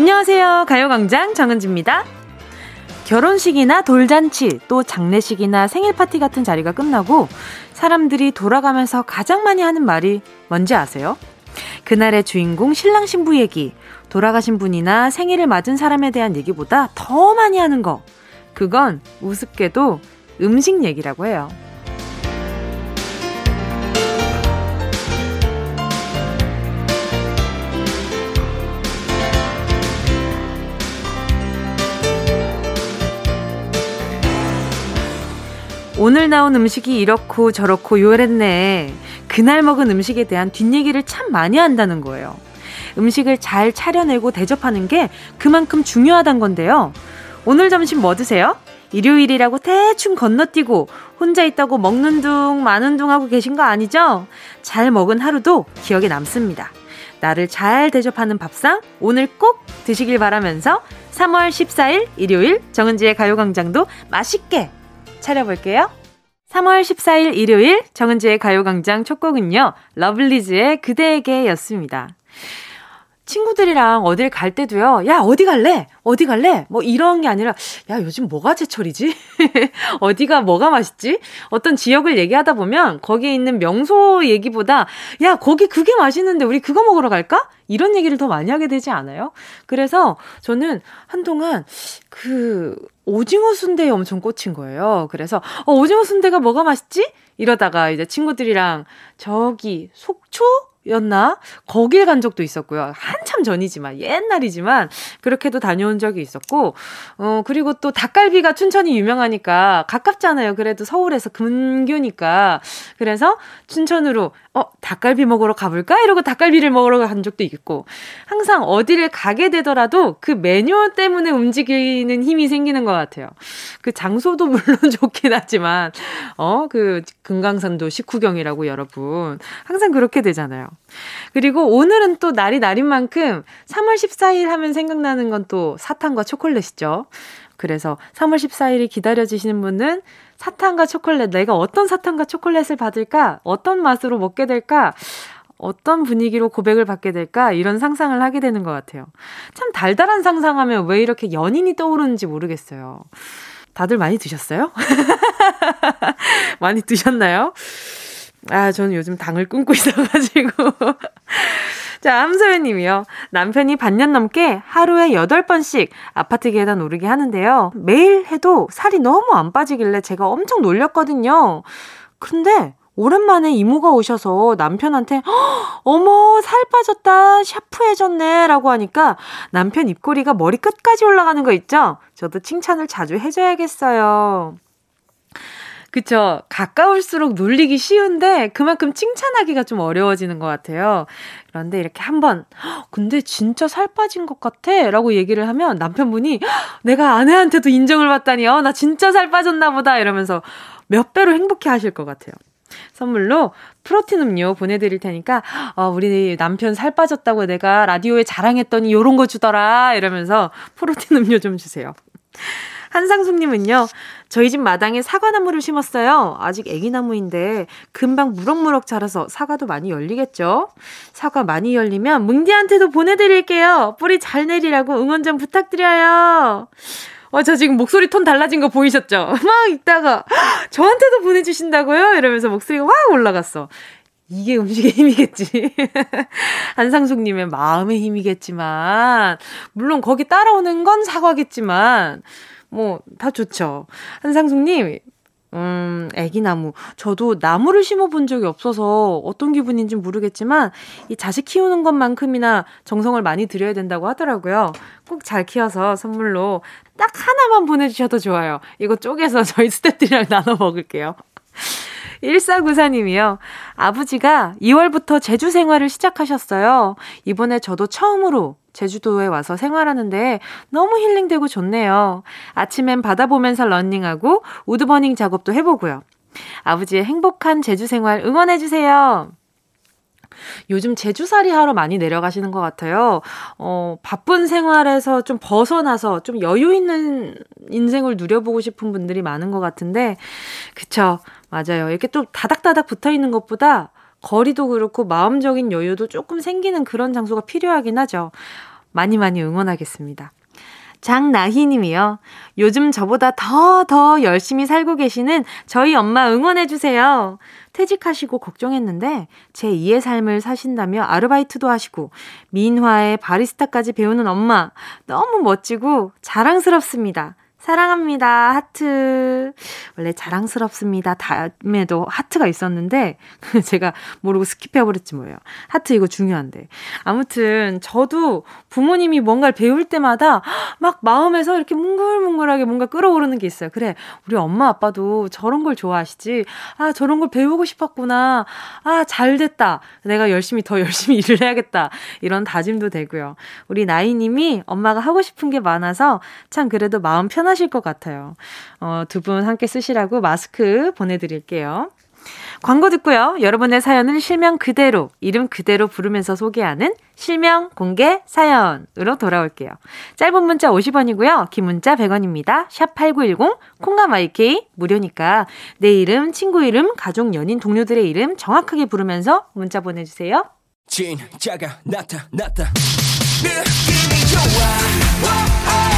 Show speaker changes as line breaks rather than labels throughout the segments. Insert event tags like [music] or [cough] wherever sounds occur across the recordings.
안녕하세요. 가요광장 정은지입니다. 결혼식이나 돌잔치, 또 장례식이나 생일 파티 같은 자리가 끝나고 사람들이 돌아가면서 가장 많이 하는 말이 뭔지 아세요? 그날의 주인공 신랑 신부 얘기, 돌아가신 분이나 생일을 맞은 사람에 대한 얘기보다 더 많이 하는 거. 그건 우습게도 음식 얘기라고 해요. 오늘 나온 음식이 이렇고 저렇고 요랬네. 그날 먹은 음식에 대한 뒷얘기를 참 많이 한다는 거예요. 음식을 잘 차려내고 대접하는 게 그만큼 중요하단 건데요. 오늘 점심 뭐 드세요? 일요일이라고 대충 건너뛰고 혼자 있다고 먹는 둥 마는 둥 하고 계신 거 아니죠? 잘 먹은 하루도 기억에 남습니다. 나를 잘 대접하는 밥상 오늘 꼭 드시길 바라면서 3월 14일 일요일 정은지의 가요광장도 맛있게 차려볼게요. 3월 14일 일요일 정은지의 가요광장 첫 곡은요. 러블리즈의 그대에게 였습니다. 친구들이랑 어딜 갈 때도요. 야, 어디 갈래? 어디 갈래? 뭐 이런 게 아니라 야, 요즘 뭐가 제철이지? [laughs] 어디가 뭐가 맛있지? 어떤 지역을 얘기하다 보면 거기에 있는 명소 얘기보다 야, 거기 그게 맛있는데 우리 그거 먹으러 갈까? 이런 얘기를 더 많이 하게 되지 않아요? 그래서 저는 한동안 그 오징어 순대에 엄청 꽂힌 거예요. 그래서 어, 오징어 순대가 뭐가 맛있지? 이러다가 이제 친구들이랑 저기 속초 였나? 거길 간 적도 있었고요. 한참 전이지만, 옛날이지만, 그렇게도 다녀온 적이 있었고, 어, 그리고 또 닭갈비가 춘천이 유명하니까, 가깝잖아요. 그래도 서울에서 근교니까. 그래서 춘천으로, 어, 닭갈비 먹으러 가볼까? 이러고 닭갈비를 먹으러 간 적도 있고, 항상 어디를 가게 되더라도 그 메뉴 때문에 움직이는 힘이 생기는 것 같아요. 그 장소도 [laughs] 물론 좋긴 하지만, 어, 그 금강산도 식후경이라고 여러분. 항상 그렇게 되잖아요. 그리고 오늘은 또 날이 날인 만큼 3월 14일 하면 생각나는 건 또 사탕과 초콜릿이죠. 그래서 3월 14일이 기다려지시는 분은 사탕과 초콜릿, 내가 어떤 사탕과 초콜릿을 받을까? 어떤 맛으로 먹게 될까? 어떤 분위기로 고백을 받게 될까? 이런 상상을 하게 되는 것 같아요. 참 달달한 상상하면 왜 이렇게 연인이 떠오르는지 모르겠어요. 다들 많이 드셨어요? [laughs] 많이 드셨나요? 아, 저는 요즘 당을 끊고 [laughs] 있어가지고. 자, 함소연 님이요. 남편이 반년 넘게 하루에 8번씩 아파트 계단 오르게 하는데요. 매일 해도 살이 너무 안 빠지길래 제가 엄청 놀렸거든요. 근데 오랜만에 이모가 오셔서 남편한테 어머 살 빠졌다 샤프해졌네 라고 하니까 남편 입꼬리가 머리 끝까지 올라가는 거 있죠? 저도 칭찬을 자주 해줘야겠어요. 그쵸. 가까울수록 놀리기 쉬운데 그만큼 칭찬하기가 좀 어려워지는 것 같아요. 그런데 이렇게 한번, 근데 진짜 살 빠진 것 같아? 라고 얘기를 하면 남편분이 내가 아내한테도 인정을 받다니, 어, 나 진짜 살 빠졌나 보다. 이러면서 몇 배로 행복해 하실 것 같아요. 선물로 프로틴 음료 보내드릴 테니까, 어, 우리 남편 살 빠졌다고 내가 라디오에 자랑했더니 요런 거 주더라. 이러면서 프로틴 음료 좀 주세요. 한상숙님은요, 저희 집 마당에 사과나무를 심었어요. 아직 애기나무인데 금방 무럭무럭 자라서 사과도 많이 열리겠죠? 사과 많이 열리면 뭉디한테도 보내드릴게요. 뿌리 잘 내리라고 응원 좀 부탁드려요. 어, 저 지금 목소리 톤 달라진 거 보이셨죠? [laughs] 막 있다가, 저한테도 보내주신다고요? 이러면서 목소리가 확 올라갔어. 이게 음식의 힘이겠지. [laughs] 한상숙님의 마음의 힘이겠지만, 물론 거기 따라오는 건 사과겠지만, 뭐, 다 좋죠. 한상숙님, 음, 애기나무. 저도 나무를 심어본 적이 없어서 어떤 기분인지 모르겠지만, 이 자식 키우는 것만큼이나 정성을 많이 들여야 된다고 하더라고요. 꼭 잘 키워서 선물로 딱 하나만 보내주셔도 좋아요. 이거 쪼개서 저희 스태프들이랑 [laughs] 나눠 먹을게요. 1494님이요. 아버지가 2월부터 제주 생활을 시작하셨어요. 이번에 저도 처음으로 제주도에 와서 생활하는데 너무 힐링되고 좋네요. 아침엔 바다 보면서 런닝하고 우드버닝 작업도 해보고요. 아버지의 행복한 제주 생활 응원해주세요. 요즘 제주살이 하러 많이 내려가시는 것 같아요. 어, 바쁜 생활에서 좀 벗어나서 좀 여유 있는 인생을 누려보고 싶은 분들이 많은 것 같은데, 그쵸. 맞아요. 이렇게 좀 다닥다닥 붙어 있는 것보다 거리도 그렇고 마음적인 여유도 조금 생기는 그런 장소가 필요하긴 하죠. 많이 많이 응원하겠습니다. 장나희 님이요. 요즘 저보다 더, 더 열심히 살고 계시는 저희 엄마 응원해주세요. 퇴직하시고 걱정했는데 제 2의 삶을 사신다며 아르바이트도 하시고 민화에 바리스타까지 배우는 엄마. 너무 멋지고 자랑스럽습니다. 사랑합니다. 하트. 원래 자랑스럽습니다. 다음에도 하트가 있었는데, [laughs] 제가 모르고 skip해버렸지 뭐예요. 하트 이거 중요한데. 아무튼, 저도 부모님이 뭔가를 배울 때마다 [gasps] 막 마음에서 이렇게 뭉글뭉글하게 뭔가 끓어오르는 게 있어요. 그래, 우리 엄마 아빠도 저런 걸 좋아하시지. 아, 저런 걸 배우고 싶었구나. 아, 잘 됐다. 내가 열심히 더 열심히 [laughs] 일을 해야겠다. 이런 다짐도 되고요. 우리 나이님이 엄마가 하고 싶은 게 많아서 참 그래도 마음 편하시 편하실 것 같아요. 어, 두 분 함께 쓰시라고 마스크 보내드릴게요. 광고 듣고요. 여러분의 사연을 실명 그대로, 이름 그대로 부르면서 소개하는 실명 공개 사연으로 돌아올게요. 짧은 문자 50원이고요. 긴 문자 100원입니다. 샵 8910, 콩감 IK 무료니까 내 이름, 친구 이름, 가족, 연인, 동료들의 이름 정확하게 부르면서 문자 보내주세요. 진짜가 나타났다. 느낌이 좋아.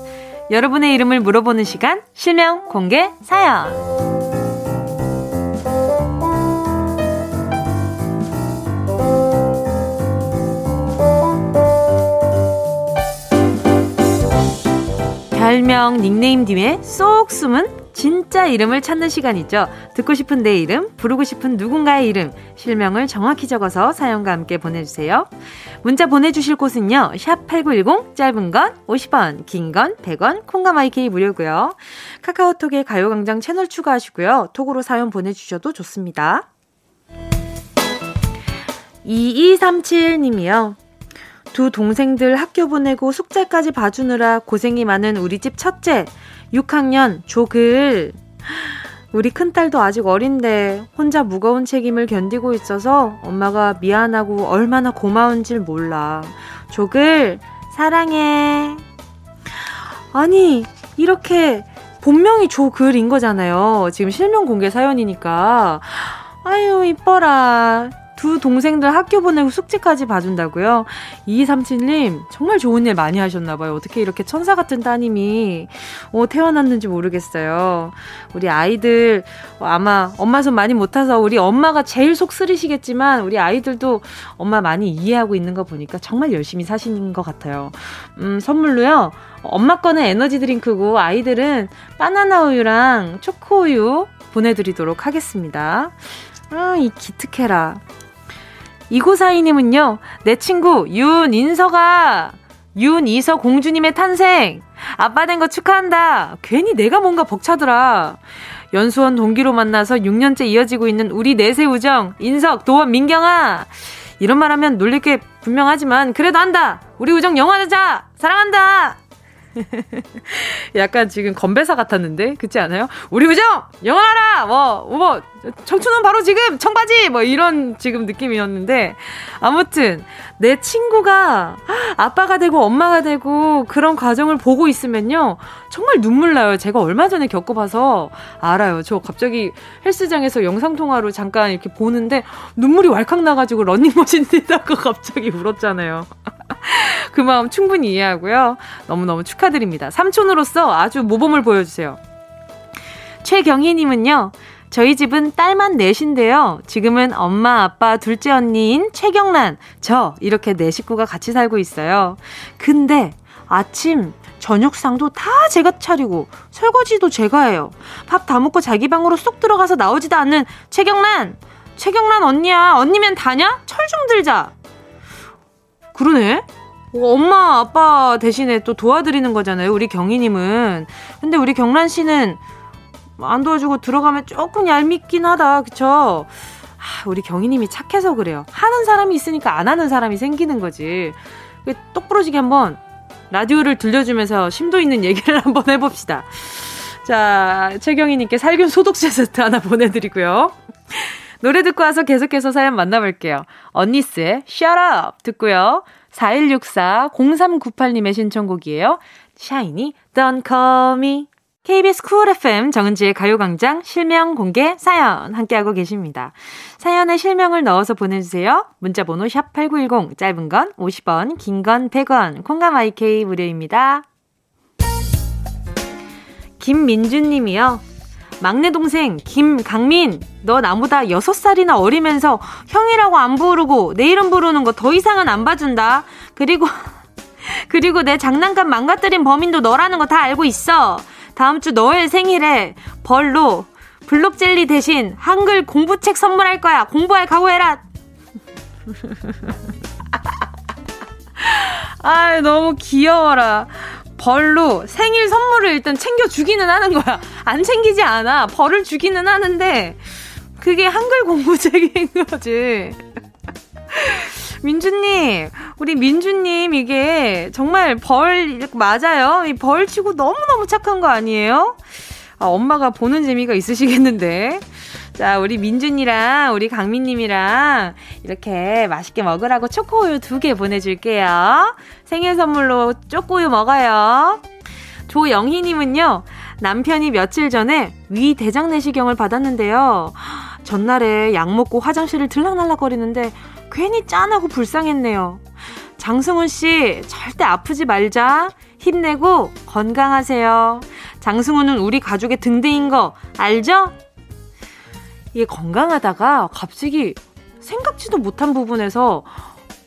여러분의 이름을 물어보는 시간, 실명 공개 사연. 별명, 닉네임 뒤에 쏙 숨은 진짜 이름을 찾는 시간이죠. 듣고 싶은 내 이름, 부르고 싶은 누군가의 이름, 실명을 정확히 적어서 사연과 함께 보내주세요. 문자 보내주실 곳은요. 샵 8910, 짧은 건 50원, 긴 건 100원, 콩과 마이케이 무료고요. 카카오톡에 가요광장 채널 추가하시고요. 톡으로 사연 보내주셔도 좋습니다. 2237님이요. 두 동생들 학교 보내고 숙제까지 봐주느라 고생이 많은 우리 집 첫째. 6학년 조글. 우리 큰딸도 아직 어린데 혼자 무거운 책임을 견디고 있어서 엄마가 미안하고 얼마나 고마운지 몰라. 조글, 사랑해. 아니, 이렇게 본명이 조글인 거잖아요. 지금 실명 공개 사연이니까. 아유, 이뻐라. 두 동생들 학교 보내고 숙제까지 봐준다고요? 2237님, 정말 좋은 일 많이 하셨나봐요. 어떻게 이렇게 천사 같은 따님이, 어, 태어났는지 모르겠어요. 우리 아이들, 아마 엄마 손 많이 못 타서 우리 엄마가 제일 속 쓰리시겠지만, 우리 아이들도 엄마 많이 이해하고 있는 거 보니까 정말 열심히 사시는 것 같아요. 음, 선물로요. 엄마 거는 에너지 드링크고, 아이들은 바나나 우유랑 초코 우유 보내드리도록 하겠습니다. 아, 이 기특해라. 이고사이님은요, 내 친구 윤인서가 윤이서 공주님의 탄생! 아빠 된 거 축하한다! 괜히 내가 뭔가 벅차더라. 연수원 동기로 만나서 6년째 이어지고 있는 우리 넷의 우정, 인석, 도원, 민경아! 이런 말 하면 놀릴 게 분명하지만, 그래도 한다! 우리 우정 영원하자! 사랑한다! [laughs] 약간 지금 건배사 같았는데 그렇지 않아요? 우리 우정 영원하라 뭐 뭐 청춘은 바로 지금 청바지 뭐 이런 지금 느낌이었는데 아무튼 내 친구가 아빠가 되고 엄마가 되고 그런 과정을 보고 있으면요 정말 눈물 나요. 제가 얼마 전에 겪어봐서 알아요. 저 갑자기 헬스장에서 영상 통화로 잠깐 이렇게 보는데 눈물이 왈칵 나가지고 런닝머신 [laughs] 뛰다가 갑자기 울었잖아요. [laughs] 그 마음 충분히 이해하고요. 너무너무 축하드립니다. 삼촌으로서 아주 모범을 보여주세요. 최경희님은요, 저희 집은 딸만 넷인데요. 지금은 엄마, 아빠, 둘째 언니인 최경란, 저, 이렇게 네 식구가 같이 살고 있어요. 근데 아침, 저녁상도 다 제가 차리고, 설거지도 제가 해요. 밥 다 먹고 자기 방으로 쏙 들어가서 나오지도 않는 최경란! 최경란 언니야. 언니면 다냐? 철 좀 들자. 그러네? 엄마, 아빠 대신에 또 도와드리는 거잖아요. 우리 경희님은. 근데 우리 경란 씨는 안 도와주고 들어가면 조금 얄밉긴 하다. 그쵸? 아, 우리 경희님이 착해서 그래요. 하는 사람이 있으니까 안 하는 사람이 생기는 거지. 똑부러지게 한번 라디오를 들려주면서 심도 있는 얘기를 [laughs] 한번 해봅시다. 자, 최경희님께 살균 소독제 세트 하나 보내드리고요. 노래 듣고 와서 계속해서 사연 만나볼게요. 언니스의 Shut Up 듣고요. 4164-0398님의 신청곡이에요. 샤이니 Don't Call Me KBS 쿨 FM 정은지의 가요광장 실명 공개 사연 함께하고 계십니다. 사연에 실명을 넣어서 보내주세요. 문자번호 샵8910 짧은 건 50원 긴 건 100원 콩감 IK 무료입니다. 김민주님이요. 막내 동생 김강민 너 나보다 6살이나 어리면서 형이라고 안 부르고 내 이름 부르는 거 더 이상은 안 봐준다. 그리고 [laughs] 그리고 내 장난감 망가뜨린 범인도 너라는 거 다 알고 있어. 다음 주 너의 생일에 벌로 블록 젤리 대신 한글 공부책 선물할 거야. 공부할 각오해라. [laughs] 아, 너무 귀여워라. 벌로 생일 선물을 일단 챙겨주기는 하는 거야. 안 챙기지 않아. 벌을 주기는 하는데, 그게 한글 공부책인 거지. [laughs] 민주님, 우리 민주님, 이게 정말 벌, 맞아요? 이 벌 치고 너무너무 착한 거 아니에요? 아, 엄마가 보는 재미가 있으시겠는데. 자, 우리 민준이랑 우리 강민님이랑 이렇게 맛있게 먹으라고 초코우유 두 개 보내줄게요. 생일 선물로 초코우유 먹어요. 조영희님은요, 남편이 며칠 전에 위 대장 내시경을 받았는데요. 전날에 약 먹고 화장실을 들락날락거리는데 괜히 짠하고 불쌍했네요. 장승훈 씨, 절대 아프지 말자. 힘내고 건강하세요. 장승훈은 우리 가족의 등대인 거 알죠? 이게 건강하다가 갑자기 생각지도 못한 부분에서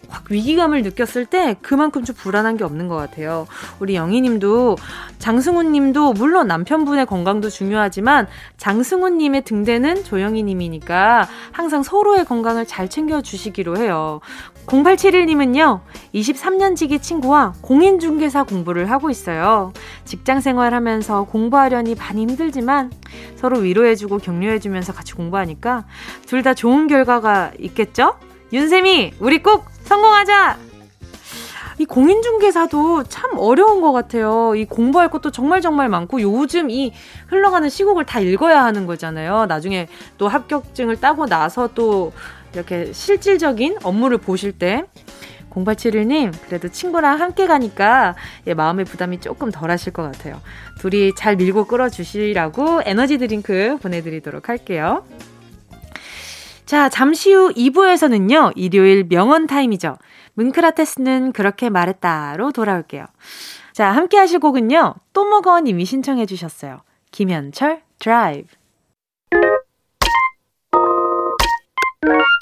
확 위기감을 느꼈을 때 그만큼 좀 불안한 게 없는 것 같아요. 우리 영희님도 장승훈님도 물론 남편분의 건강도 중요하지만 장승훈님의 등대는 조영희님이니까 항상 서로의 건강을 잘 챙겨주시기로 해요. 0871님은요, 23년 지기 친구와 공인중개사 공부를 하고 있어요. 직장 생활하면서 공부하려니 많이 힘들지만 서로 위로해주고 격려해주면서 같이 공부하니까 둘 다 좋은 결과가 있겠죠? 윤쌤이, 우리 꼭 성공하자! 이 공인중개사도 참 어려운 것 같아요. 이 공부할 것도 정말 정말 많고 요즘 이 흘러가는 시국을 다 읽어야 하는 거잖아요. 나중에 또 합격증을 따고 나서 또 이렇게 실질적인 업무를 보실 때 0871님, 그래도 친구랑 함께 가니까 예, 마음의 부담이 조금 덜 하실 것 같아요. 둘이 잘 밀고 끌어주시라고 에너지 드링크 보내드리도록 할게요. 자, 잠시 후 2부에서는요, 일요일 명언 타임이죠. 문크라테스는 그렇게 말했다로 돌아올게요. 자, 함께 하실 곡은요, 또 먹어 님이 신청해 주셨어요. 김현철, 드라이브.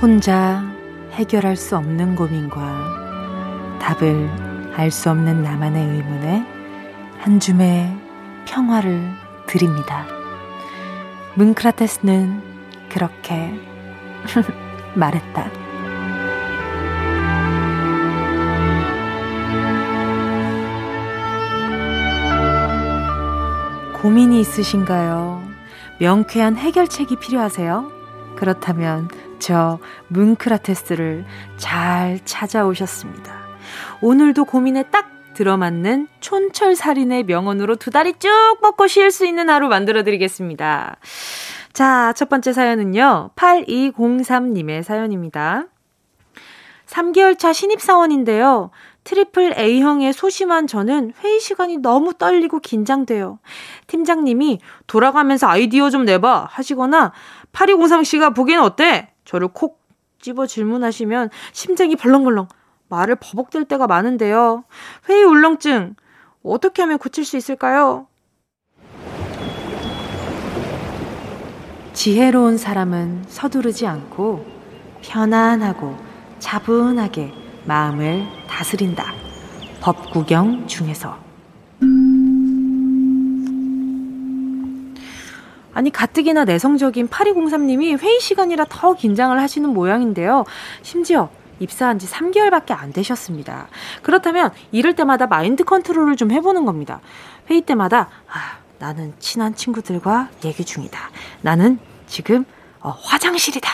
혼자 해결할 수 없는 고민과 답을 알 수 없는 나만의 의문에 한 줌의 평화를 드립니다. 문크라테스는 그렇게 [laughs] 말했다. 고민이 있으신가요? 명쾌한 해결책이 필요하세요? 그렇다면 저 문크라테스를 잘 찾아오셨습니다. 오늘도 고민에 딱 들어맞는 촌철살인의 명언으로 두 다리 쭉 뻗고 쉴 수 있는 하루 만들어 드리겠습니다. 자, 첫 번째 사연은요. 8203님의 사연입니다. 3개월 차 신입사원인데요. triple A형의 소심한 저는 회의 시간이 너무 떨리고 긴장돼요. 팀장님이 돌아가면서 아이디어 좀 내봐 하시거나 8203 씨가 보기엔 어때? 저를 콕 집어 질문하시면 심장이 벌렁벌렁 말을 버벅댈 때가 많은데요. 회의 울렁증 어떻게 하면 고칠 수 있을까요? 지혜로운 사람은 서두르지 않고 편안하고 차분하게 마음을 다스린다. 법구경 중에서. 아니, 가뜩이나 내성적인 8203님이 회의 시간이라 더 긴장을 하시는 모양인데요. 심지어 입사한 지 3개월밖에 안 되셨습니다. 그렇다면 이럴 때마다 마인드 컨트롤을 좀 해보는 겁니다. 회의 때마다, 아, 나는 친한 친구들과 얘기 중이다. 나는 지금 어, 화장실이다.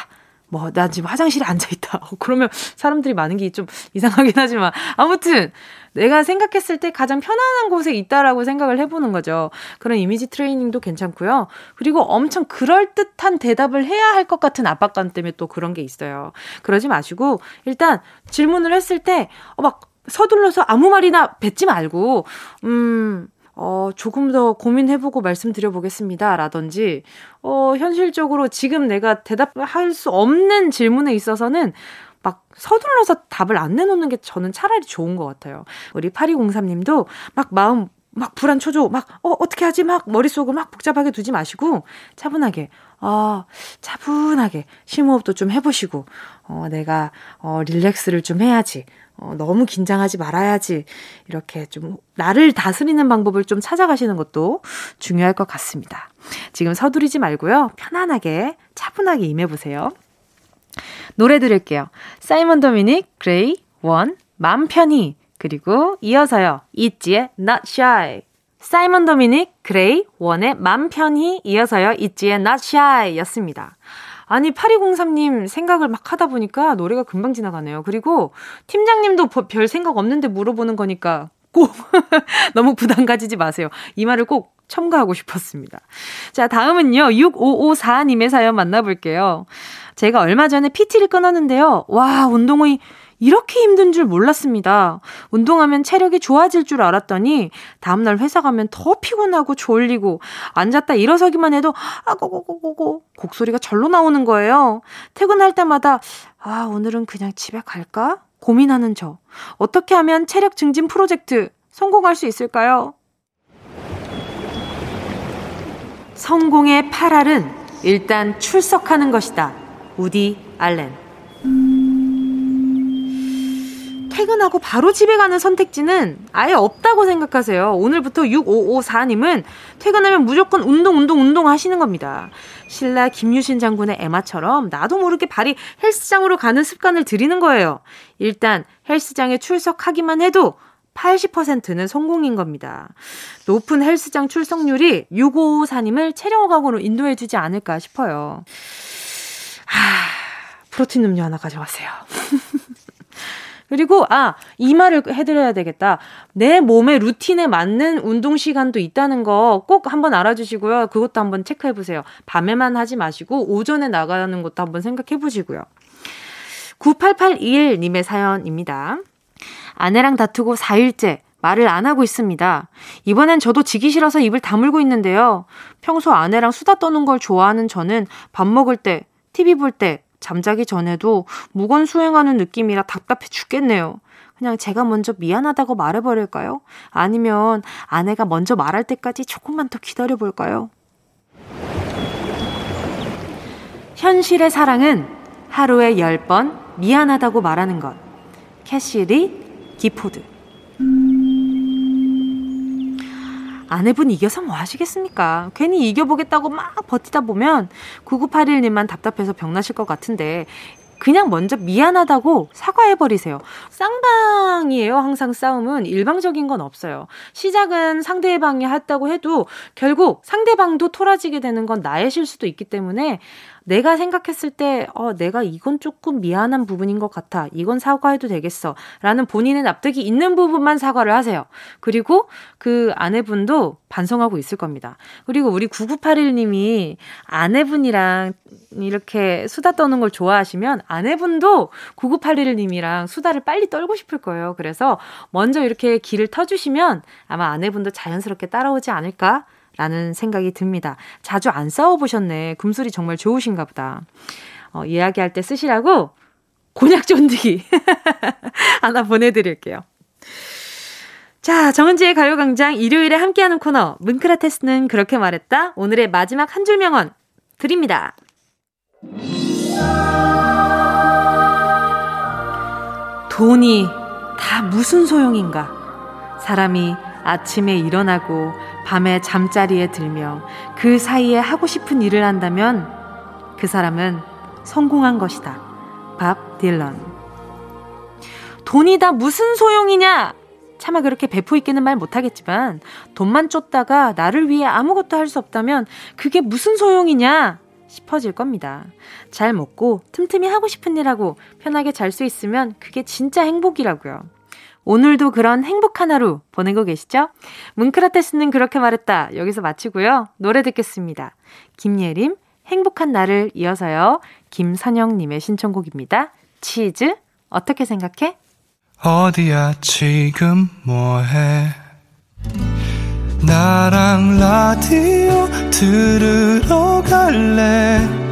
뭐, 나 지금 화장실에 앉아있다. [laughs] 그러면 사람들이 많은 게 좀 이상하긴 하지만. 아무튼, 내가 생각했을 때 가장 편안한 곳에 있다라고 생각을 해보는 거죠. 그런 이미지 트레이닝도 괜찮고요. 그리고 엄청 그럴듯한 대답을 해야 할 것 같은 압박감 때문에 또 그런 게 있어요. 그러지 마시고, 일단 질문을 했을 때, 어, 막 서둘러서 아무 말이나 뱉지 말고, 음, 어, 조금 더 고민해보고 말씀드려보겠습니다. 라든지, 어, 현실적으로 지금 내가 대답할 수 없는 질문에 있어서는 막 서둘러서 답을 안 내놓는 게 저는 차라리 좋은 것 같아요. 우리 8203님도 막 마음 막 불안 초조, 막, 어, 어떻게 하지? 막 머릿속을 막 복잡하게 두지 마시고, 차분하게, 어, 차분하게 심호흡도 좀 해보시고, 어, 내가, 어, 릴렉스를 좀 해야지. 어, 너무 긴장하지 말아야지. 이렇게 좀 나를 다스리는 방법을 좀 찾아가시는 것도 중요할 것 같습니다. 지금 서두르지 말고요. 편안하게 차분하게 임해보세요. 노래 들을게요. 사이먼 도미닉, 그레이, 원, 맘 편히. 그리고 이어서요. 있지의 Not Shy. 사이먼 도미닉, 그레이, 원의 맘 편히 이어서요. 있지의 Not Shy 였습니다. 아니, 8203님 생각을 막 하다 보니까 노래가 금방 지나가네요. 그리고 팀장님도 별 생각 없는데 물어보는 거니까 꼭 [laughs] 너무 부담 가지지 마세요. 이 말을 꼭 첨가하고 싶었습니다. 자, 다음은요. 6554님의 사연 만나볼게요. 제가 얼마 전에 PT를 끊었는데요. 와, 운동이 이렇게 힘든 줄 몰랐습니다. 운동하면 체력이 좋아질 줄 알았더니 다음날 회사 가면 더 피곤하고 졸리고 앉았다 일어서기만 해도 아고고고고고 곡소리가 절로 나오는 거예요. 퇴근할 때마다 아 오늘은 그냥 집에 갈까? 고민하는 저. 어떻게 하면 체력 증진 프로젝트 성공할 수 있을까요? 성공의 8알은 일단 출석하는 것이다. 우디 알렌. 퇴근하고 바로 집에 가는 선택지는 아예 없다고 생각하세요. 오늘부터 6554님은 퇴근하면 무조건 운동, 운동, 운동 하시는 겁니다. 신라 김유신 장군의 에마처럼 나도 모르게 발이 헬스장으로 가는 습관을 들이는 거예요. 일단 헬스장에 출석하기만 해도 80%는 성공인 겁니다. 높은 헬스장 출석률이 6554님을 체력학으로 인도해주지 않을까 싶어요. 하, 프로틴 음료 하나 가져가세요. [laughs] 그리고 아, 이 말을 해드려야 되겠다. 내 몸의 루틴에 맞는 운동 시간도 있다는 거 꼭 한번 알아주시고요. 그것도 한번 체크해 보세요. 밤에만 하지 마시고 오전에 나가는 것도 한번 생각해 보시고요. 9881님의 사연입니다. 아내랑 다투고 4일째 말을 안 하고 있습니다. 이번엔 저도 지기 싫어서 입을 다물고 있는데요. 평소 아내랑 수다 떠는 걸 좋아하는 저는 밥 먹을 때, TV 볼 때, 잠자기 전에도 무건 수행하는 느낌이라 답답해 죽겠네요. 그냥 제가 먼저 미안하다고 말해버릴까요? 아니면 아내가 먼저 말할 때까지 조금만 더 기다려볼까요? 현실의 사랑은 하루에 10번 미안하다고 말하는 것. 캐시리 기포드. 아내분 이겨서 뭐 하시겠습니까? 괜히 이겨보겠다고 막 버티다 보면 9981님만 답답해서 병나실 것 같은데 그냥 먼저 미안하다고 사과해버리세요. 쌍방이에요. 항상 싸움은 일방적인 건 없어요. 시작은 상대방이 했다고 해도 결국 상대방도 토라지게 되는 건 나의 실수도 있기 때문에 내가 생각했을 때, 어, 내가 이건 조금 미안한 부분인 것 같아. 이건 사과해도 되겠어. 라는 본인의 납득이 있는 부분만 사과를 하세요. 그리고 그 아내분도 반성하고 있을 겁니다. 그리고 우리 9981님이 아내분이랑 이렇게 수다 떠는 걸 좋아하시면 아내분도 9981님이랑 수다를 빨리 떨고 싶을 거예요. 그래서 먼저 이렇게 길을 터주시면 아마 아내분도 자연스럽게 따라오지 않을까 라는 생각이 듭니다. 자주 안 싸워보셨네. 금술이 정말 좋으신가 보다. 어, 이야기할 때 쓰시라고 곤약 쫀디기 [laughs] 하나 보내드릴게요. 자, 정은지의 가요광장 일요일에 함께하는 코너, 문크라테스는 그렇게 말했다. 오늘의 마지막 한 줄 명언 드립니다. 돈이 다 무슨 소용인가? 사람이 아침에 일어나고 밤에 잠자리에 들며 그 사이에 하고 싶은 일을 한다면 그 사람은 성공한 것이다. 밥 딜런. 돈이 다 무슨 소용이냐? 차마 그렇게 배포 있게는 말 못하겠지만 돈만 쫓다가 나를 위해 아무것도 할 수 없다면 그게 무슨 소용이냐 싶어질 겁니다. 잘 먹고 틈틈이 하고 싶은 일 하고 편하게 잘 수 있으면 그게 진짜 행복이라고요. 오늘도 그런 행복한 하루 보내고 계시죠? 문크라테스는 그렇게 말했다. 여기서 마치고요. 노래 듣겠습니다. 김예림, 행복한 날을 이어서요. 김선영님의 신청곡입니다. 치즈, 어떻게 생각해?
어디야 지금 뭐해 나랑 라디오 들으러 갈래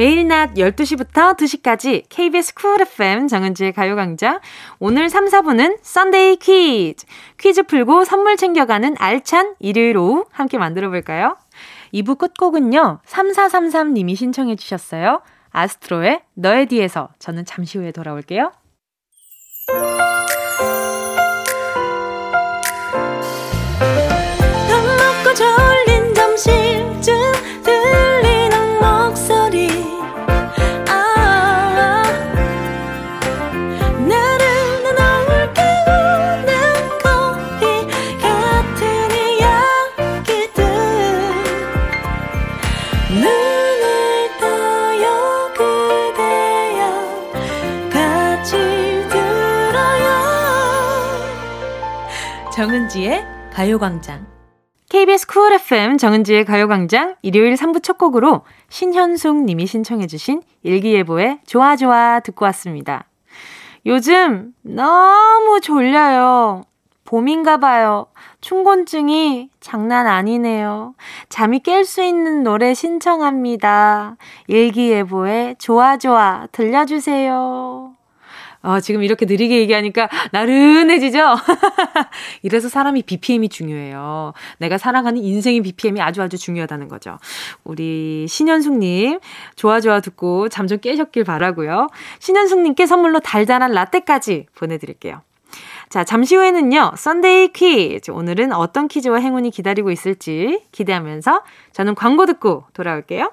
매일 낮 12시부터 2시까지 KBS 쿨 FM 정은지의 가요광장. 오늘 3, 4분은 썬데이 퀴즈 퀴즈 풀고 선물 챙겨가는 알찬 일요일 오후 함께 만들어 볼까요? 2부 끝곡은요 3433님이 신청해 주셨어요. 아스트로의 너에 뒤에서. 저는 잠시 후에 돌아올게요 정은지의 가요광장. KBS 쿨 FM 정은지의 가요광장 일요일 3부 첫 곡으로 신현숙 님이 신청해주신 일기예보의 좋아 좋아 듣고 왔습니다. 요즘 너무 졸려요. 봄인가 봐요. 충곤증이 장난 아니네요. 잠이 깰 수 있는 노래 신청합니다. 일기예보의 좋아 좋아 들려주세요. 어, 지금 이렇게 느리게 얘기하니까 나른해지죠? [laughs] 이래서 사람이 BPM이 중요해요. 내가 살아가는 인생의 BPM이 아주 아주 중요하다는 거죠. 우리 신현숙님, 좋아, 좋아 듣고 잠 좀 깨셨길 바라고요 신현숙님께 선물로 달달한 라떼까지 보내드릴게요. 자, 잠시 후에는요, Sunday 퀴즈. 오늘은 어떤 퀴즈와 행운이 기다리고 있을지 기대하면서 저는 광고 듣고 돌아올게요.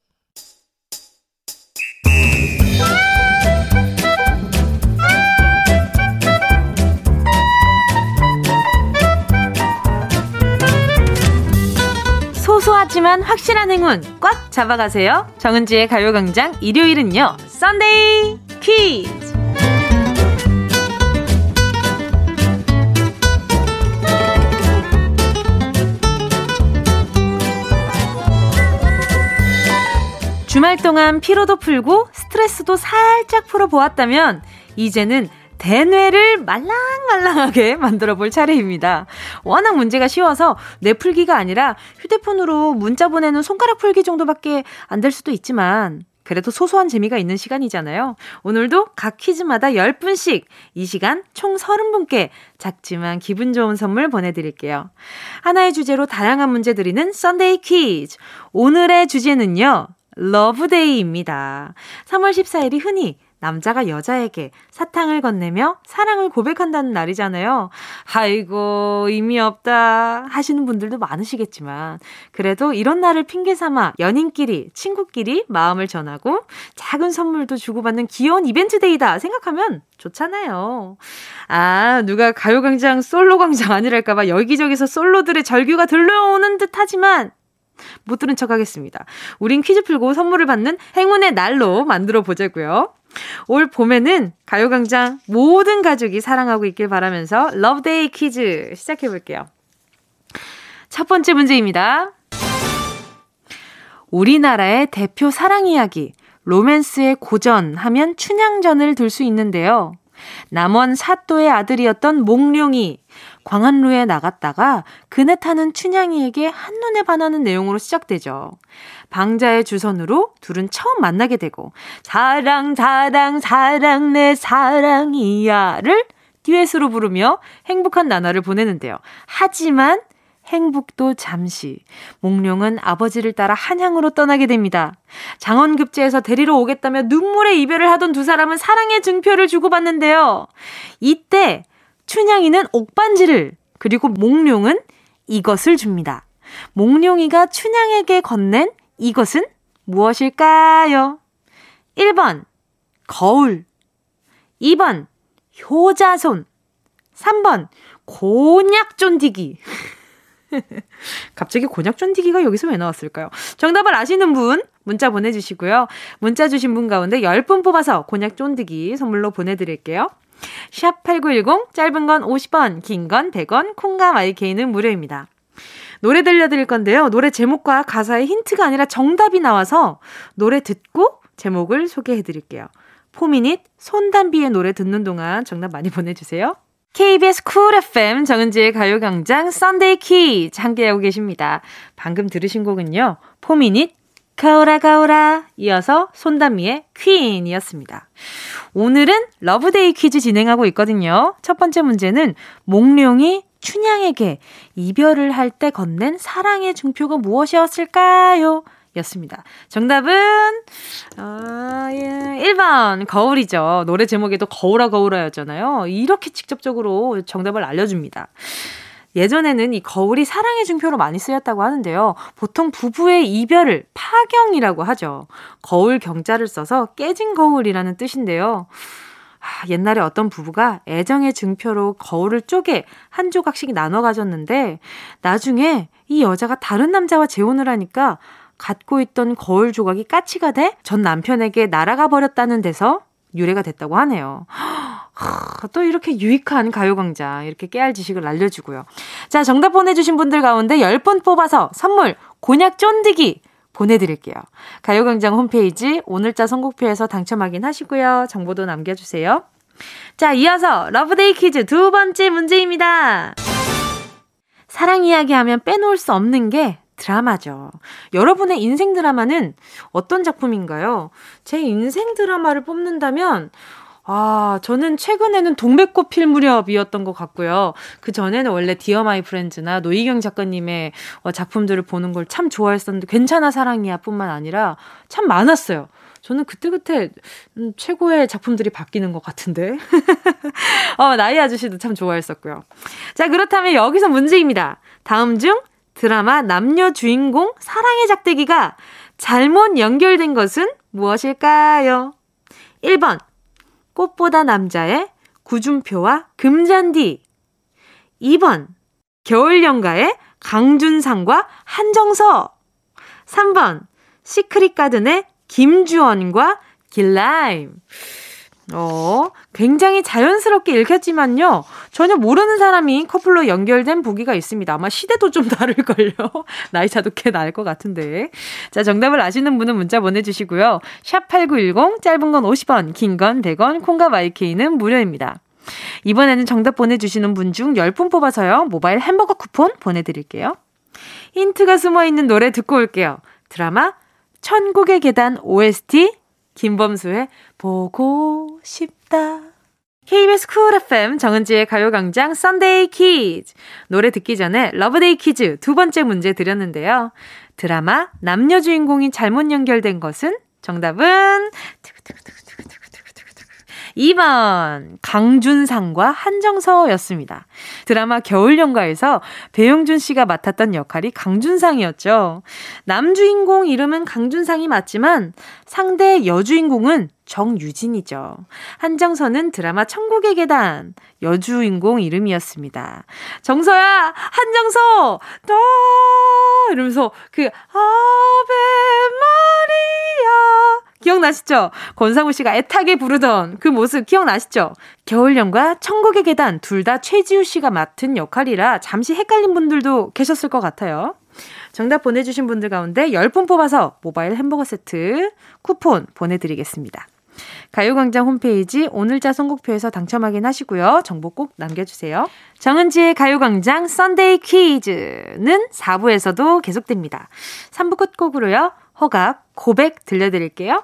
소소하지만 확실한 행운 꽉 잡아가세요. 정은지의 가요광장 일요일은요. 썬데이 퀴즈. 주말 동안 피로도 풀고 스트레스도 살짝 풀어보았다면 이제는 대뇌를 말랑말랑하게 [laughs] 만들어 볼 차례입니다. 워낙 문제가 쉬워서 뇌 풀기가 아니라 휴대폰으로 문자 보내는 손가락 풀기 정도밖에 안 될 수도 있지만 그래도 소소한 재미가 있는 시간이잖아요. 오늘도 각 퀴즈마다 10분씩 이 시간 총 30분께 작지만 기분 좋은 선물 보내드릴게요. 하나의 주제로 다양한 문제 드리는 Sunday 퀴즈. 오늘의 주제는요. love day입니다. 3월 14일이 흔히 남자가 여자에게 사탕을 건네며 사랑을 고백한다는 날이잖아요. 아이고, 의미 없다 하시는 분들도 많으시겠지만, 그래도 이런 날을 핑계 삼아 연인끼리, 친구끼리 마음을 전하고 작은 선물도 주고받는 귀여운 이벤트 day다 생각하면 좋잖아요. 아, 누가 가요광장 솔로광장 아니랄까봐 여기저기서 솔로들의 절규가 들려오는 듯 하지만, 못 들은 척 하겠습니다. 우린 퀴즈 풀고 선물을 받는 행운의 날로 만들어 보자고요. 올 봄에는 가요광장 모든 가족이 사랑하고 있길 바라면서 love day 퀴즈 시작해 볼게요. 첫 번째 문제입니다. 우리나라의 대표 사랑 이야기, 로맨스의 고전 하면 춘향전을 들 수 있는데요. 남원 사또의 아들이었던 몽룡이 광안루에 나갔다가 그네 타는 춘향이에게 한눈에 반하는 내용으로 시작되죠. 방자의 주선으로 둘은 처음 만나게 되고 사랑 사랑 사랑 내 사랑이야를 듀엣으로 부르며 행복한 나날을 보내는데요. 하지만 행복도 잠시. 몽룡은 아버지를 따라 한양으로 떠나게 됩니다. 장원급제에서 데리러 오겠다며 눈물의 이별을 하던 두 사람은 사랑의 증표를 주고받는데요. 이때 춘향이는 옥반지를 그리고 몽룡은 이것을 줍니다. 몽룡이가 춘향에게 건넨 이것은 무엇일까요? 1번 거울 2번 효자손 3번 곤약 쫀디기 [laughs] 갑자기 곤약 쫀디기가 여기서 왜 나왔을까요? 정답을 아시는 분 문자 보내주시고요. 문자 주신 분 가운데 10분 뽑아서 곤약 쫀디기 선물로 보내드릴게요. 샵8910 짧은 건 50원, 긴 건 100원, 콩과 My K는 무료입니다. 노래 들려드릴 건데요. 노래 제목과 가사의 힌트가 아니라 정답이 나와서 노래 듣고 제목을 소개해 드릴게요. 4Minute 손담비의 노래 듣는 동안 정답 많이 보내주세요. KBS Cool FM 정은지의 가요광장 Sunday 퀴즈 함께하고 계십니다. 방금 들으신 곡은요. 4Minute 거울아 거울아 이어서 손담비의 Queen이었습니다. 오늘은 Love Day 퀴즈 진행하고 있거든요. 첫 번째 문제는 몽룡이 춘향에게 이별을 할 때 건넨 사랑의 증표가 무엇이었을까요? 였습니다. 정답은, 어, 예, 1번, 거울이죠. 노래 제목에도 거울아 거울아였잖아요. 이렇게 직접적으로 정답을 알려줍니다. 예전에는 이 거울이 사랑의 증표로 많이 쓰였다고 하는데요. 보통 부부의 이별을 파경이라고 하죠. 거울 경자를 써서 깨진 거울이라는 뜻인데요. 아, 옛날에 어떤 부부가 애정의 증표로 거울을 쪼개 한 조각씩 나눠 가졌는데 나중에 이 여자가 다른 남자와 재혼을 하니까 갖고 있던 거울 조각이 까치가 돼 전 남편에게 날아가 버렸다는 데서 유래가 됐다고 하네요. 또 이렇게 유익한 가요광장 이렇게 깨알 지식을 알려주고요. 자 정답 보내주신 분들 가운데 10분 뽑아서 선물 곤약 쫀디기 보내드릴게요. 가요광장 홈페이지 오늘자 선곡표에서 당첨 확인하시고요. 정보도 남겨주세요. 자 이어서 Love Day 퀴즈 두 번째 문제입니다. 사랑 이야기 하면 빼놓을 수 없는 게 드라마죠. 여러분의 인생 드라마는 어떤 작품인가요? 제 인생 드라마를 뽑는다면 아, 저는 최근에는 동백꽃 필 무렵이었던 것 같고요. 그 전에는 원래 Dear My Friends나 노희경 작가님의 어, 작품들을 보는 걸 참 좋아했었는데 괜찮아 사랑이야 뿐만 아니라 참 많았어요. 저는 그때그때 음, 최고의 작품들이 바뀌는 것 같은데. [laughs] 어, 나의 아저씨도 참 좋아했었고요. 자, 그렇다면 여기서 문제입니다. 다음 중 드라마 남녀 주인공 사랑의 작대기가 잘못 연결된 것은 무엇일까요? 1번, 꽃보다 남자의 구준표와 금잔디. 2번, 겨울연가의 강준상과 한정서. 3번, 시크릿 가든의 김주원과 길라임. 어, 굉장히 자연스럽게 읽혔지만요. 전혀 모르는 사람이 커플로 연결된 보기가 있습니다. 아마 시대도 좀 [laughs] 다를걸요. 나이 차도 꽤 나을 것 같은데. 자, 정답을 아시는 분은 문자 보내주시고요. 샵8910, 짧은 건 50원, 긴 건 100원, 콩과 My K는 무료입니다. 이번에는 정답 보내주시는 분 중 10분 뽑아서요. 모바일 햄버거 쿠폰 보내드릴게요. 힌트가 숨어 있는 노래 듣고 올게요. 드라마 천국의 계단 OST 김범수의 보고 싶다. KBS Cool FM 정은지의 가요광장 Sunday 퀴즈. 노래 듣기 전에 Love Day 퀴즈 두 번째 문제 드렸는데요. 드라마 남녀 주인공이 잘못 연결된 것은? 정답은 2번 강준상과 한정서였습니다. 드라마 겨울연가에서 배용준 씨가 맡았던 역할이 강준상이었죠. 남주인공 이름은 강준상이 맞지만 상대 여주인공은 정유진이죠. 한정서는 드라마 천국의 계단 여주인공 이름이었습니다. 정서야, 한정서, 너 이러면서 그 아베 마리아 기억나시죠? 권상우 씨가 애타게 부르던 그 모습 기억나시죠? 겨울연과 천국의 계단 둘 다 최지우 씨가 맡은 역할이라 잠시 헷갈린 분들도 계셨을 것 같아요. 정답 보내주신 분들 가운데 10분 뽑아서 모바일 햄버거 세트 쿠폰 보내드리겠습니다. 가요광장 홈페이지 오늘자 선곡표에서 당첨 확인하시고요. 정보 꼭 남겨주세요. 정은지의 가요광장 Sunday 퀴즈는 4부에서도 계속됩니다. 3부 끝곡으로요. 허각 고백 들려드릴게요.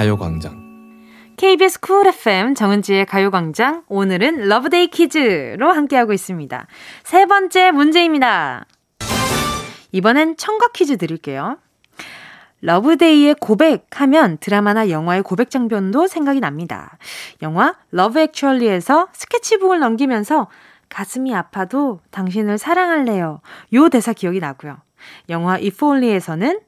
가요광장
KBS Cool FM 정은지의 가요광장 오늘은 Love Day 퀴즈로 함께하고 있습니다. 세 번째 문제입니다. 이번엔 청각 퀴즈 드릴게요. Love Day의 고백하면 드라마나 영화의 고백 장면도 생각이 납니다. 영화 Love Actually에서 스케치북을 넘기면서 가슴이 아파도 당신을 사랑할래요. 요 대사 기억이 나고요. 영화 Only에서는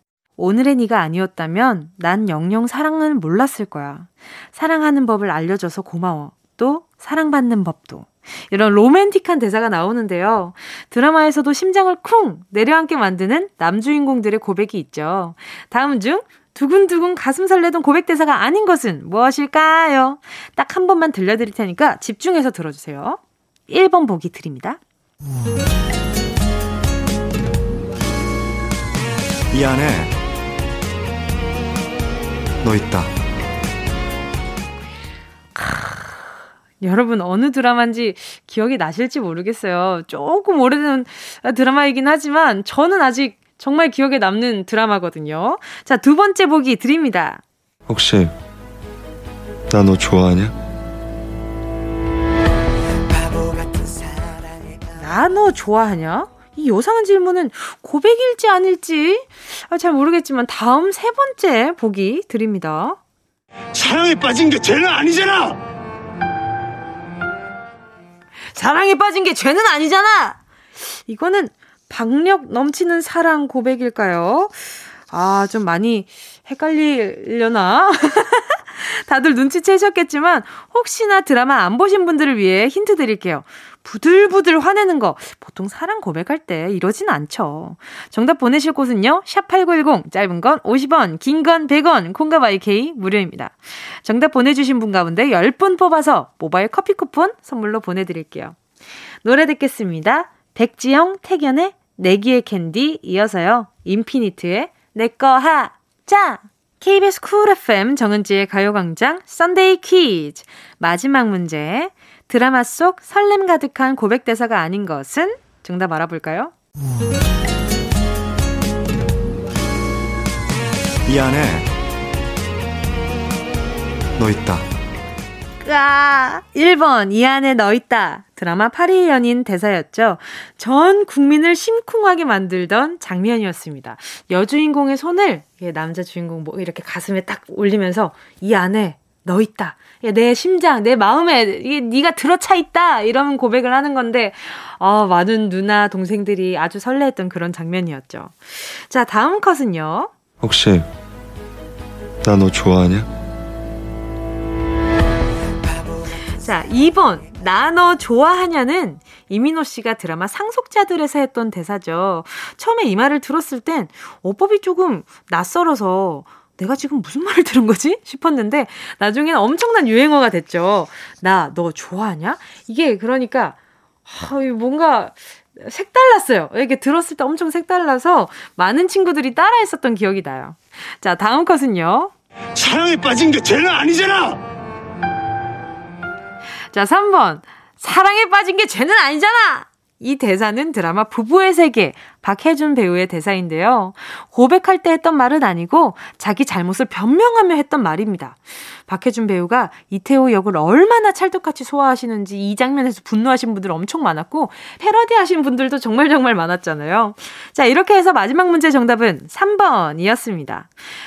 오늘의 네가 아니었다면 난 영영 사랑을 몰랐을 거야. 사랑하는 법을 알려줘서 고마워. 또 사랑받는 법도. 이런 로맨틱한 대사가 나오는데요. 드라마에서도 심장을 쿵 내려앉게 만드는 남주인공들의 고백이 있죠. 다음 중 두근두근 가슴 설레던 고백 대사가 아닌 것은 무엇일까요? 딱 한 번만 들려드릴 테니까 집중해서 들어주세요. 1번 보기 드립니다.
이 안에 너 있다.
여러분 어느 드라마인지 기억이 나실지 모르겠어요. 조금 오래된 드라마이긴 하지만 저는 아직 정말 기억에 남는 드라마거든요. 자, 두 번째 보기 드립니다.
혹시 나 너 좋아하냐?
나 너 좋아하냐? 이 요상한 질문은 고백일지 아닐지 아, 잘 모르겠지만 다음 세 번째 보기 드립니다.
사랑에 빠진 게 죄는 아니잖아.
사랑에 빠진 게 죄는 아니잖아. 이거는 박력 넘치는 사랑 고백일까요? 아, 좀 많이 헷갈리려나? [laughs] 다들 눈치채셨겠지만 혹시나 드라마 안 보신 분들을 위해 힌트 드릴게요. 부들부들 화내는 거 보통 사랑 고백할 때 이러진 않죠. 정답 보내실 곳은요. 샵8910 짧은 건 50원, 긴 건 100원, 콩과 이케이 무료입니다. 정답 보내주신 분 가운데 10분 뽑아서 모바일 커피 쿠폰 선물로 보내드릴게요. 노래 듣겠습니다. 백지영, 택연의 내 귀에 캔디 이어서요. 인피니트의 내꺼 하자! KBS Cool FM 정은지의 가요광장 Sunday 퀴즈 마지막 문제 드라마 속 설렘 가득한 고백 대사가 아닌 것은 정답 알아볼까요?
이 안에 너 있다.
까 1번 이 안에 너 있다. 드라마 파리의 연인 대사였죠. 전 국민을 심쿵하게 만들던 장면이었습니다. 여주인공의 손을 남자 주인공 뭐 이렇게 가슴에 딱 올리면서 이 안에 너 있다. 내 심장, 내 마음에 이게 네가 들어차 있다. 이런 고백을 하는 건데 어, 많은 누나 동생들이 아주 설레했던 그런 장면이었죠. 자, 다음 컷은요.
혹시 나 너 좋아하냐?
자, 2번. 나 너 좋아하냐는 이민호 씨가 드라마 상속자들에서 했던 대사죠. 처음에 이 말을 들었을 땐 어법이 조금 낯설어서 내가 지금 무슨 말을 들은 거지? 싶었는데 나중에는 엄청난 유행어가 됐죠. 나 너 좋아하냐? 이게 그러니까 아, 뭔가 색달랐어요. 이게 들었을 때 엄청 색달라서 많은 친구들이 따라했었던 기억이 나요. 자, 다음 컷은요.
사랑에 빠진 게 죄는 아니잖아.
자, 3번. 사랑에 빠진 게 죄는 아니잖아! 이 대사는 드라마 부부의 세계 박혜준 배우의 대사인데요. 고백할 때 했던 말은 아니고 자기 잘못을 변명하며 했던 말입니다. 박혜준 배우가 이태호 역을 얼마나 찰떡같이 소화하시는지 이 장면에서 분노하신 분들 엄청 많았고 패러디 하신 분들도 정말 정말 많았잖아요. 자, 이렇게 해서 마지막 문제 정답은 3번이었습니다.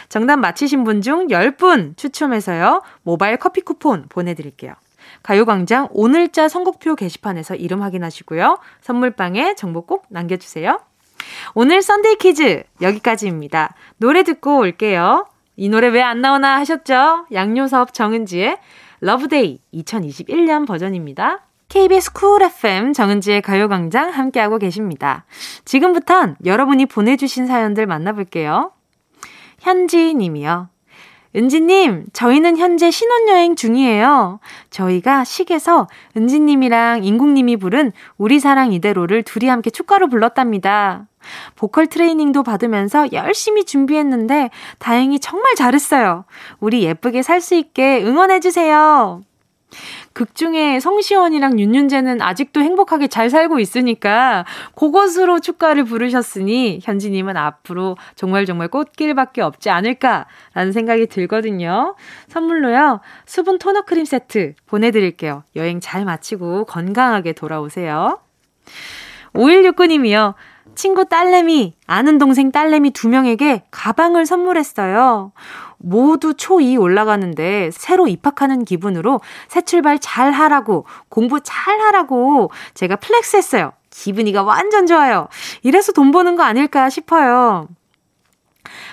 정답 맞히신 분 중 10분 추첨해서요. 모바일 커피 쿠폰 보내 드릴게요. 가요광장 오늘자 선곡표 게시판에서 이름 확인하시고요. 선물방에 정보 꼭 남겨주세요. 오늘 Sunday 퀴즈 여기까지입니다. 노래 듣고 올게요. 이 노래 왜 안 나오나 하셨죠? 양요섭 정은지의 Love Day 2021년 버전입니다. KBS Cool FM 정은지의 가요광장 함께하고 계십니다. 지금부턴 여러분이 보내주신 사연들 만나볼게요. 현지 님이요. 은지님, 저희는 현재 신혼여행 중이에요. 저희가 식에서 은지님이랑 인국님이 부른 우리 사랑 이대로를 둘이 함께 축가로 불렀답니다. 보컬 트레이닝도 받으면서 열심히 준비했는데 다행히 정말 잘했어요. 우리 예쁘게 살 수 있게 응원해주세요. 극 중에 성시원이랑 윤윤재는 아직도 행복하게 잘 살고 있으니까 그것으로 축가를 부르셨으니 현지님은 앞으로 정말 정말 꽃길밖에 없지 않을까라는 생각이 들거든요. 선물로요 수분 토너 크림 세트 보내드릴게요. 여행 잘 마치고 건강하게 돌아오세요. 5169님이요. 친구 딸내미, 아는 동생 딸내미 두 명에게 가방을 선물했어요. 모두 초2 올라가는데 새로 입학하는 기분으로 새 출발 잘 하라고, 공부 잘 하라고 제가 flex 했어요. 기분이가 완전 좋아요. 이래서 돈 버는 거 아닐까 싶어요.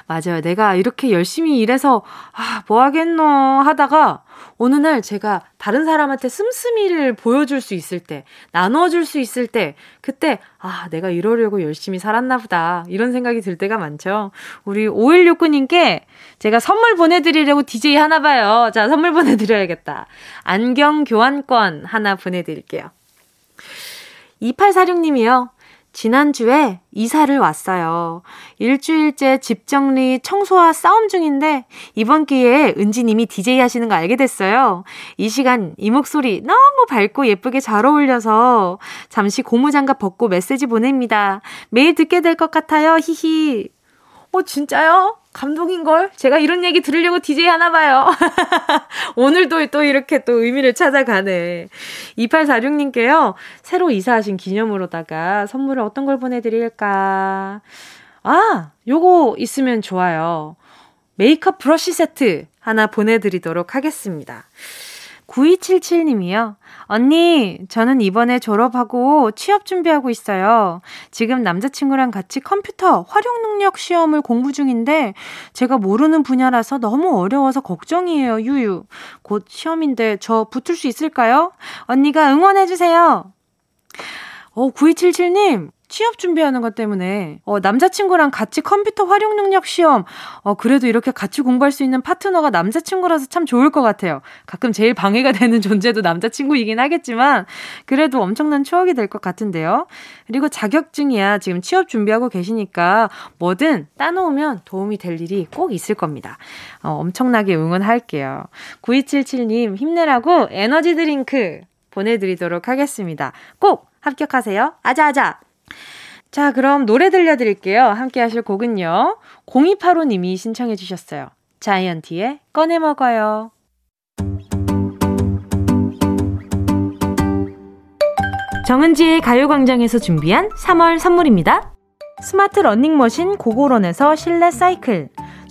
맞아요. 내가 이렇게 열심히 일해서, 아, 뭐 하겠노 하다가, 어느 날 제가 다른 사람한테 씀씀이를 보여줄 수 있을 때, 나눠줄 수 있을 때, 그때, 아, 내가 이러려고 열심히 살았나 보다. 이런 생각이 들 때가 많죠. 우리 5169님께 제가 선물 보내드리려고 DJ 하나 봐요. 자, 선물 [laughs] 보내드려야겠다. 안경 교환권 하나 보내드릴게요. 2846님이요. 지난주에 이사를 왔어요. 일주일째 집 정리, 청소와 싸움 중인데 이번 기회에 은지님이 DJ 하시는 거 알게 됐어요. 이 시간 이 목소리 너무 밝고 예쁘게 잘 어울려서 잠시 고무장갑 벗고 메시지 보냅니다. 매일 듣게 될 것 같아요. 히히. 어, 진짜요? 감동인걸? 제가 이런 얘기 들으려고 DJ 하나봐요. [laughs] 오늘도 또 이렇게 또 의미를 찾아가네. 2846님께요. 새로 이사하신 기념으로다가 선물을 어떤 걸 보내드릴까? 아, 요거 있으면 좋아요. 메이크업 브러쉬 세트 하나 보내드리도록 하겠습니다. 9277님이요. 언니, 저는 이번에 졸업하고 취업 준비하고 있어요. 지금 남자친구랑 같이 컴퓨터 활용 능력 시험을 공부 중인데 제가 모르는 분야라서 너무 어려워서 걱정이에요, 유유. 곧 시험인데 저 붙을 수 있을까요? 언니가 응원해주세요. 어, 9277님, 취업 준비하는 것 때문에 어, 남자친구랑 같이 컴퓨터 활용 능력 시험 어, 그래도 이렇게 같이 공부할 수 있는 파트너가 남자친구라서 참 좋을 것 같아요. 가끔 제일 방해가 되는 [laughs] 존재도 남자친구이긴 하겠지만 그래도 엄청난 추억이 될 것 같은데요. 그리고 자격증이야 지금 취업 준비하고 계시니까 뭐든 따놓으면 도움이 될 일이 꼭 있을 겁니다. 어, 엄청나게 응원할게요. 9277님 힘내라고 에너지 드링크 보내드리도록 하겠습니다. 꼭 합격하세요. 아자아자! 자, 그럼 노래 들려드릴게요. 함께 하실 곡은요. 0285님이 신청해 주셨어요. 자이언티의 꺼내 먹어요. 정은지의 가요광장에서 준비한 3월 선물입니다. 스마트 러닝머신 고고런에서 실내 사이클,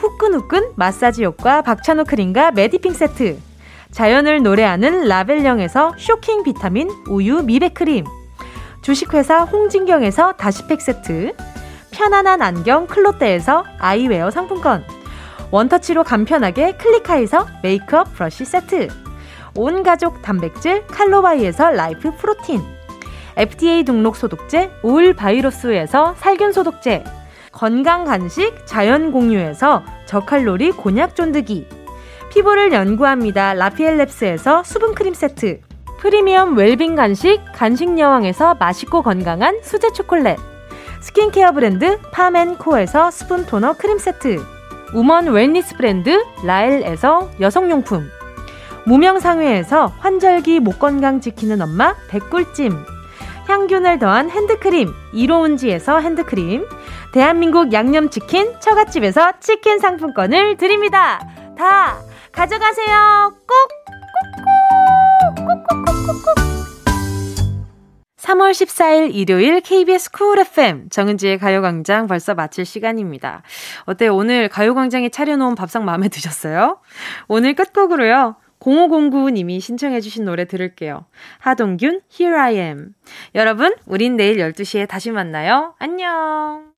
후끈후끈 마사지 효과 박찬호 크림과 메디핑 세트, 자연을 노래하는 라벨령에서 쇼킹 비타민 우유 미백 크림, 주식회사 홍진경에서 다시팩 세트, 편안한 안경 클로떼에서 아이웨어 상품권, one-touch로 간편하게 클리카에서 메이크업 브러쉬 세트. 온 가족 단백질 칼로바이에서 라이프 프로틴. FDA 등록 소독제 올 바이러스에서 살균 소독제. 건강 간식 자연 공유에서 저칼로리 곤약 쫀득이. 피부를 연구합니다. 라피엘랩스에서 수분 크림 세트. 프리미엄 웰빙 간식 간식 여왕에서 맛있고 건강한 수제 초콜릿. 스킨케어 브랜드 파멘코에서 스푼 토너 크림 세트. woman wellness 브랜드 라엘에서 여성용품. 무명상회에서 환절기 목 건강 지키는 엄마 백꿀찜. 향균을 더한 핸드크림 이로운지에서 핸드크림. 대한민국 양념치킨 처갓집에서 치킨 상품권을 드립니다. 다 가져가세요. 꼭! 꼭꼭꼭꼭꼭꼭! 3월 14일 일요일 KBS 쿨 FM 정은지의 가요광장 벌써 마칠 시간입니다. 어때요? 오늘 가요광장에 차려놓은 밥상 마음에 드셨어요? 오늘 끝곡으로요. 0509님이 신청해주신 노래 들을게요. 하동균, Here I Am. 여러분, 우린 내일 12시에 다시 만나요. 안녕!